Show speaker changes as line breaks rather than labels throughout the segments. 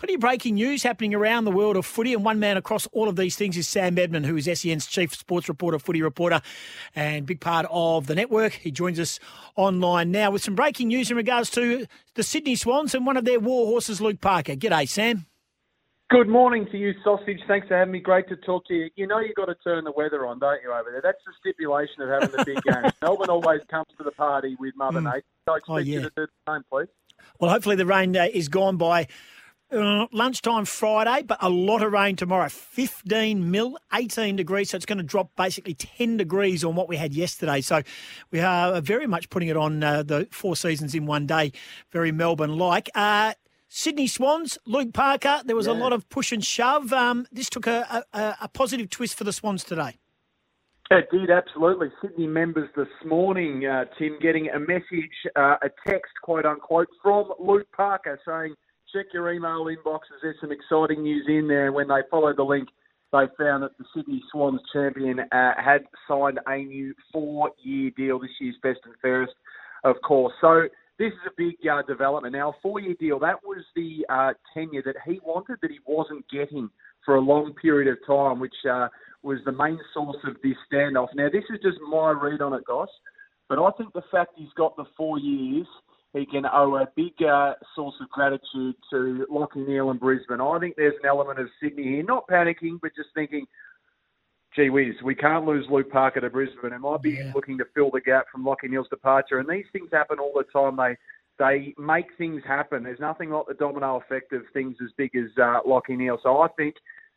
Plenty of breaking news happening around the world of footy, and one man across all of these things is Sam Edmund, who is SEN's chief sports reporter, footy reporter, and big part of the network. He joins us online now with some breaking news in regards to the Sydney Swans and one of their war horses, Luke Parker. G'day, Sam.
Good morning to you, Sausage. Thanks for having me. Great to talk to you. You know you've got to turn the weather on, don't you, over there? That's the stipulation of having the big game. Melbourne always comes to the party with Mother mm. Nature. I expect oh, yeah. you to do the same, please.
Well, hopefully the rain uh, is gone by uh, lunchtime Friday, but a lot of rain tomorrow. 15 mil, 18 degrees. So it's going to drop basically 10 degrees on what we had yesterday. So we are very much putting it on uh, the four seasons in one day. Very Melbourne like. Uh, Sydney Swans, Luke Parker, there was yeah. a lot of push and shove. Um, this took a, a, a positive twist for the Swans today.
It did, absolutely. Sydney members this morning, uh, Tim, getting a message, uh, a text, quote unquote, from Luke Parker saying, check your email inboxes. There's some exciting news in there. When they followed the link, they found that the Sydney Swans champion uh, had signed a new four-year deal. This year's best and fairest, of course. So this is a big uh, development. Now, a four-year deal, that was the uh, tenure that he wanted that he wasn't getting for a long period of time, which uh, was the main source of this standoff. Now, this is just my read on it, Goss, but I think the fact he's got the four years – he can owe a big uh, source of gratitude to Lachie Neale and Brisbane. I think there's an element of Sydney here, not panicking, but just thinking, gee whiz, we can't lose Luke Parker to Brisbane. It might be yeah. looking to fill the gap from Lachie Neale's departure. And these things happen all the time. They they make things happen. There's nothing like the domino effect of things as big as uh, Lachie Neale. So I think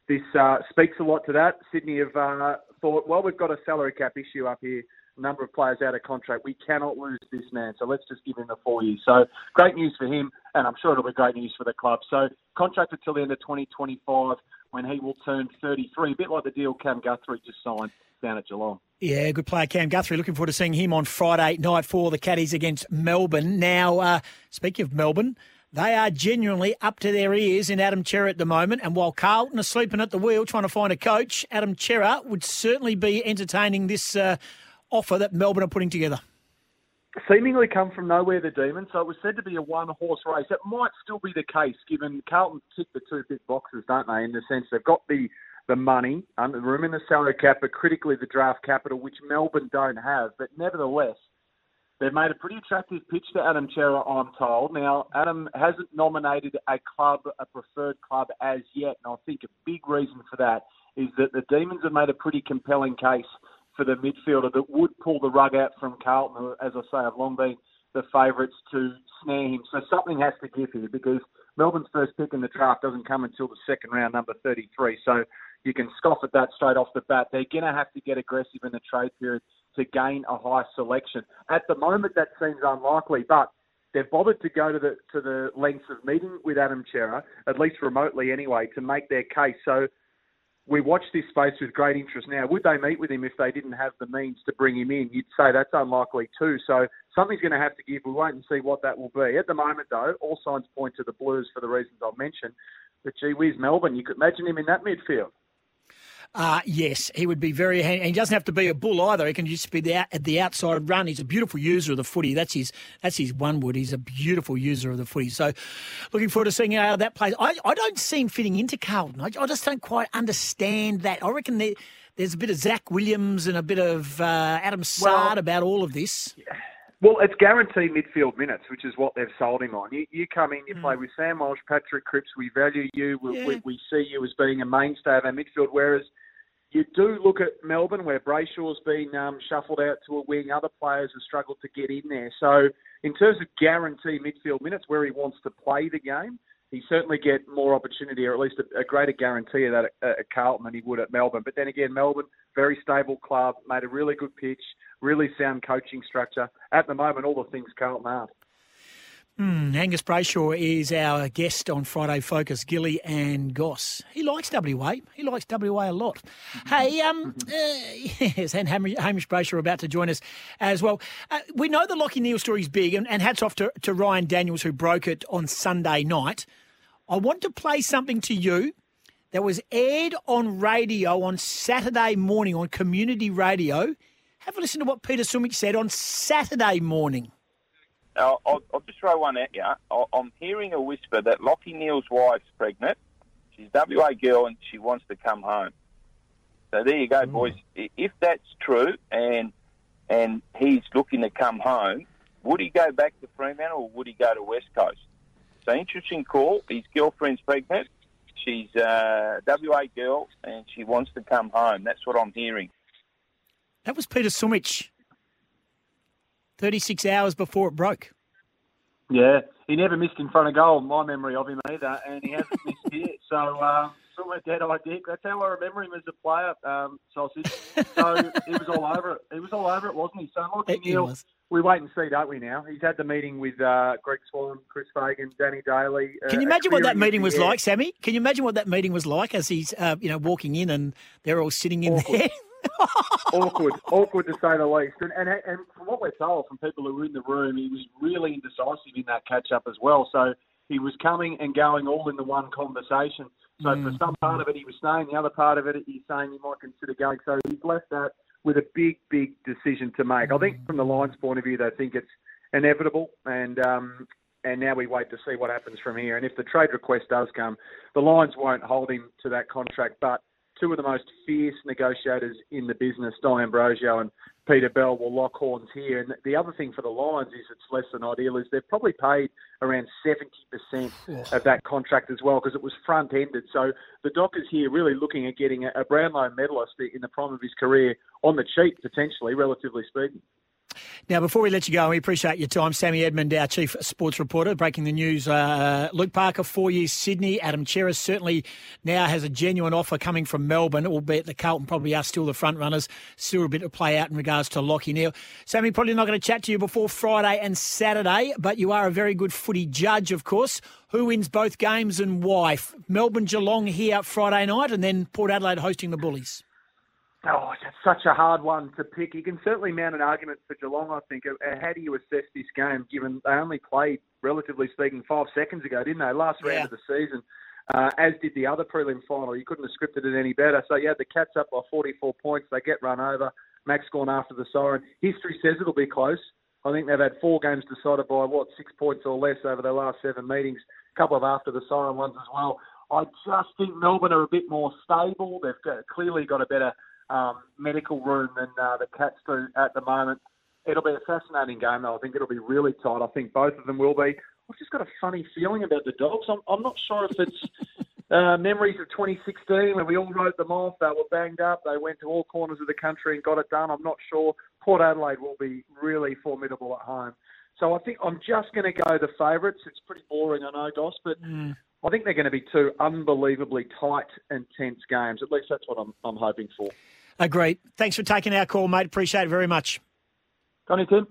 this uh, speaks a lot to that. Sydney have uh, thought, well, we've got a salary cap issue up here number of players out of contract. We cannot lose this man, so let's just give him the four years. So great news for him, and I'm sure it'll be great news for the club. So contracted till the end of 2025 when he will turn 33, a bit like the deal Cam Guthrie just signed down at Geelong.
Yeah, good player Cam Guthrie. Looking forward to seeing him on Friday night for the Caddies against Melbourne. Now, uh, speaking of Melbourne, they are genuinely up to their ears in Adam Cerra at the moment. And while Carlton are sleeping at the wheel trying to find a coach, Adam Cerra would certainly be entertaining this uh, offer that Melbourne are putting together?
Seemingly come from nowhere, the Demons. So it was said to be a one horse race. It might still be the case, given Carlton tick the two big boxes, don't they? In the sense they've got the the money, um, the room in the salary cap, but critically the draft capital, which Melbourne don't have. But nevertheless, they've made a pretty attractive pitch to Adam Cerra, I'm told. Now, Adam hasn't nominated a club, a preferred club as yet, and I think a big reason for that is that the Demons have made a pretty compelling case for the midfielder that would pull the rug out from Carlton, who, as I say, have long been the favourites to snare him. So something has to give here because Melbourne's first pick in the draft doesn't come until the second round, number 33. So you can scoff at that straight off the bat. They're going to have to get aggressive in the trade period to gain a high selection. At the moment, that seems unlikely, but they've bothered to go to the to the lengths of meeting with Adam Cerra, at least remotely anyway, to make their case. So we watch this space with great interest now. Would they meet with him if they didn't have the means to bring him in? You'd say that's unlikely too. So something's going to have to give. We'll wait and see what that will be. At the moment, though, all signs point to the Blues for the reasons I've mentioned. But gee whiz, Melbourne, you could imagine him in that midfield.
Uh, yes, he would be very handy. And he doesn't have to be a bull either. He can just be the, at the outside run. He's a beautiful user of the footy. That's his that's his one wood. He's a beautiful user of the footy. So looking forward to seeing how that plays. I, I don't see him fitting into Carlton. I, I just don't quite understand that. I reckon there, there's a bit of Zac Williams and a bit of uh, Adam Saad well, about all of this.
Yeah. Well, it's guaranteed midfield minutes, which is what they've sold him on. You, you come in, you mm. play with Sam Walsh, Patrick Cripps. We value you. We, yeah. we, we, see you as being a mainstay of our midfield. Whereas you do look at Melbourne, where Brayshaw's been um, shuffled out to a wing. Other players have struggled to get in there. So, in terms of guarantee midfield minutes, where he wants to play the game, he certainly get more opportunity, or at least a, a greater guarantee of that at, at Carlton than he would at Melbourne. But then again, Melbourne, very stable club, made a really good pitch, really sound coaching structure. At the moment, all the things Carlton have.
Mm, Angus Brayshaw is our guest on Friday Focus, Gilly and Goss. He likes WA. He likes WA a lot. Hey, um, uh, yes, and Hamish Brayshaw about to join us as well. Uh, we know the Lachie Neale story is big, and, and hats off to, to Ryan Daniels who broke it on Sunday night. I want to play something to you that was aired on radio on Saturday morning on community radio. Have a listen to what Peter Sumich said on Saturday morning.
I'll, I'll, I'll just throw one at you. I'm hearing a whisper that Lachie Neale's wife's pregnant. She's WA girl and she wants to come home. So there you go, mm. boys. If that's true and and he's looking to come home, would he go back to Fremantle or would he go to West Coast? So interesting call. His girlfriend's pregnant. She's a WA girl and she wants to come home. That's what I'm hearing.
That was Peter Sumich 36 hours before it broke.
Yeah, he never missed in front of goal, my memory of him either, and he hasn't missed here. So, um, sort of dead eye dick. That's how I remember him as a player, um, Sausage. So he was all over it. He was all over it, wasn't he? So, Neale, we wait and see, don't we, now? He's had the meeting with uh, Greg Swann, Chris Fagan, Danny Daly.
Uh, Can you imagine what that meeting was like, Sammy? Can you imagine what that meeting was like as he's, uh, you know, walking in and they're all sitting in there?
awkward, awkward to say the least. And, and and from what we're told from people who were in the room, he was really indecisive in that catch up as well. So he was coming and going all in the one conversation. So mm. for some part of it, he was staying. The other part of it, he's saying he might consider going. So he's left that with a big, big decision to make. I think from the Lions' point of view, they think it's inevitable, and um, and now we wait to see what happens from here. And if the trade request does come, the Lions won't hold him to that contract, but two of the most fierce negotiators in the business, Dom Ambrosio and Peter Bell, will lock horns here. And the other thing for the Lions is it's less than ideal is they've probably paid around 70% of that contract as well because it was front-ended. So the Dockers here really looking at getting a Brownlow medalist in the prime of his career on the cheap, potentially, relatively speaking.
Now, before we let you go, we appreciate your time. Sammy Edmund, our chief sports reporter, breaking the news. Uh, Luke Parker, four years Sydney. Adam Cerra certainly now has a genuine offer coming from Melbourne, albeit the Carlton probably are still the front runners. Still a bit to play out in regards to Lachie Neale. Sammy, probably not going to chat to you before Friday and Saturday, but you are a very good footy judge, of course. Who wins both games and why? Melbourne Geelong here Friday night, and then Port Adelaide hosting the Bullies.
Oh, that's such a hard one to pick. You can certainly mount an argument for Geelong, I think. How do you assess this game, given they only played, relatively speaking, five seconds ago, didn't they? Last yeah. round of the season, uh, as did the other prelim final. You couldn't have scripted it any better. So, yeah, the Cats up by 44 points. They get run over. Max Gawn after the siren. History says it'll be close. I think they've had four games decided by, what, six points or less over their last seven meetings. A couple of after the siren ones as well. I just think Melbourne are a bit more stable. They've got, clearly got a better um, medical room than uh, the Cats do at the moment. It'll be a fascinating game, though. I think it'll be really tight. I think both of them will be. I've just got a funny feeling about the Dogs. I'm, I'm not sure if it's uh, memories of 2016 when we all wrote them off. They were banged up. They went to all corners of the country and got it done. I'm not sure. Port Adelaide will be really formidable at home. So I think I'm just going to go the favourites. It's pretty boring, I know, Goss, but mm. I think they're going to be two unbelievably tight and tense games. At least that's what I'm, I'm hoping for.
Agreed. Thanks for taking our call, mate. Appreciate it very much.
Connie, Tim.